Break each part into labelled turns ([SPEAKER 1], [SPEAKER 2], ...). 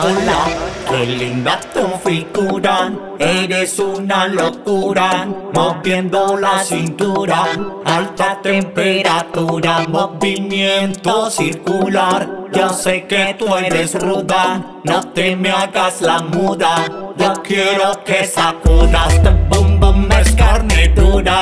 [SPEAKER 1] Hola, qué linda tu figura, eres una locura, moviendo la cintura, alta temperatura, movimiento circular. Yo sé que tú eres ruda, no te me hagas la muda. Yo quiero que sacudas, este boom boom es carne dura,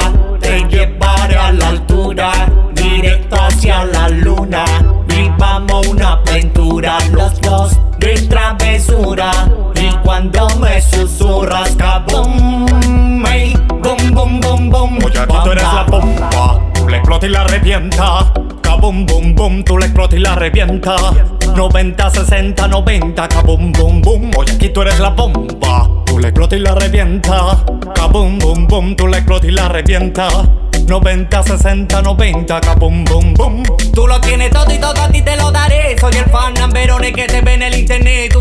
[SPEAKER 1] cuando me susurras, kabum, ey, bum bum bum bum.
[SPEAKER 2] Oye, aquí tú eres la bomba, tú le explotas y la revienta. Kabum bum bum, tú le explotas y la revienta. 90, 60, 90, kabum bum bum. Oye, aquí tú eres la bomba, tú le explotas y la revienta. Kabum bum bum, tú le explotas y la revienta. 90, 60, 90, kabum bum bum.
[SPEAKER 3] Tú lo tienes todo y todo a ti te lo daré. Soy el fan Amberone que te ve en el internet.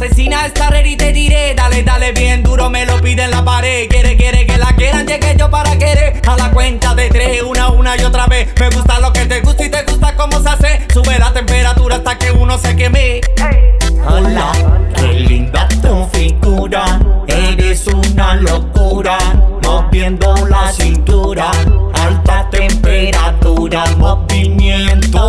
[SPEAKER 3] Asesina esta red y te diré. Dale, dale bien duro, me lo pide en la pared. Quiere, quiere que la quieran, llegue yo para querer. A la cuenta de tres, una, una y otra vez. Me gusta lo que te gusta y te gusta cómo se hace. Sube la temperatura hasta que uno se queme.
[SPEAKER 1] Hola, qué linda tu figura, eres una locura, moviendo la cintura, alta temperatura,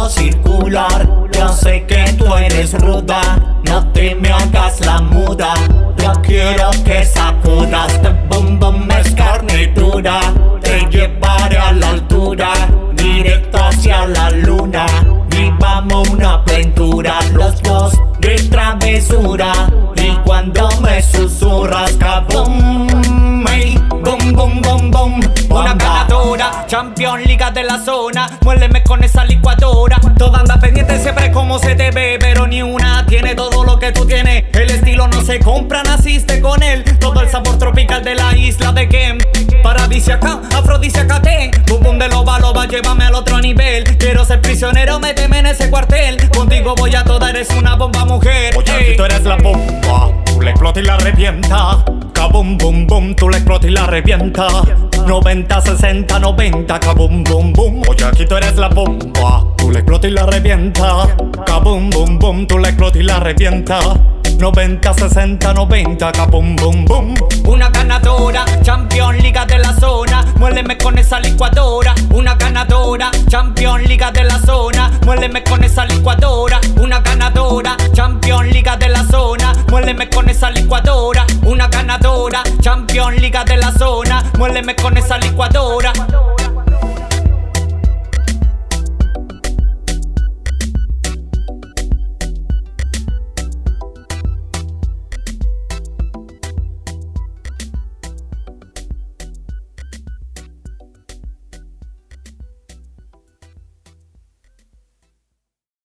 [SPEAKER 1] circular. Yo sé que tú eres ruda, no te me hagas la muda. Yo quiero que sacudas, este boom es carne dura, te llevaré a la altura, directo hacia la luna. Vivamos una aventura, los dos de travesura. Y cuando me susurras, kabum,
[SPEAKER 3] de la zona. Muérdeme con esa licuadora. Toda anda pendiente siempre como se te ve, pero ni una tiene todo lo que tú tienes. El estilo no se compra, naciste con él. Todo el sabor tropical de la isla de Kem. Paradisiaca, afrodisíaca ten. Boom boom de loba loba, llévame al otro nivel. Quiero ser prisionero, méteme en ese cuartel. Contigo voy a toda, eres una bomba mujer.
[SPEAKER 2] Oye, tú eres la bomba, tú le explotas y la revienta. Kabum bum bum, tú le explotas y la revienta. 90, 60, 90, kabum bum bum. Oye, aquí tú eres la bomba, tú le explotas y la revienta. Kabum bum bum, tú le explotas y la revienta. 90, 60, 90, kabum bum bum.
[SPEAKER 3] Una ganadora, champion, liga de la zona. Muérdeme con esa licuadora. Una ganadora, champion, liga de la zona. Muérdeme con esa licuadora. Zona. Muérdeme con esa licuadora. Una ganadora, champion, liga de la zona. Muérdeme con esa licuadora.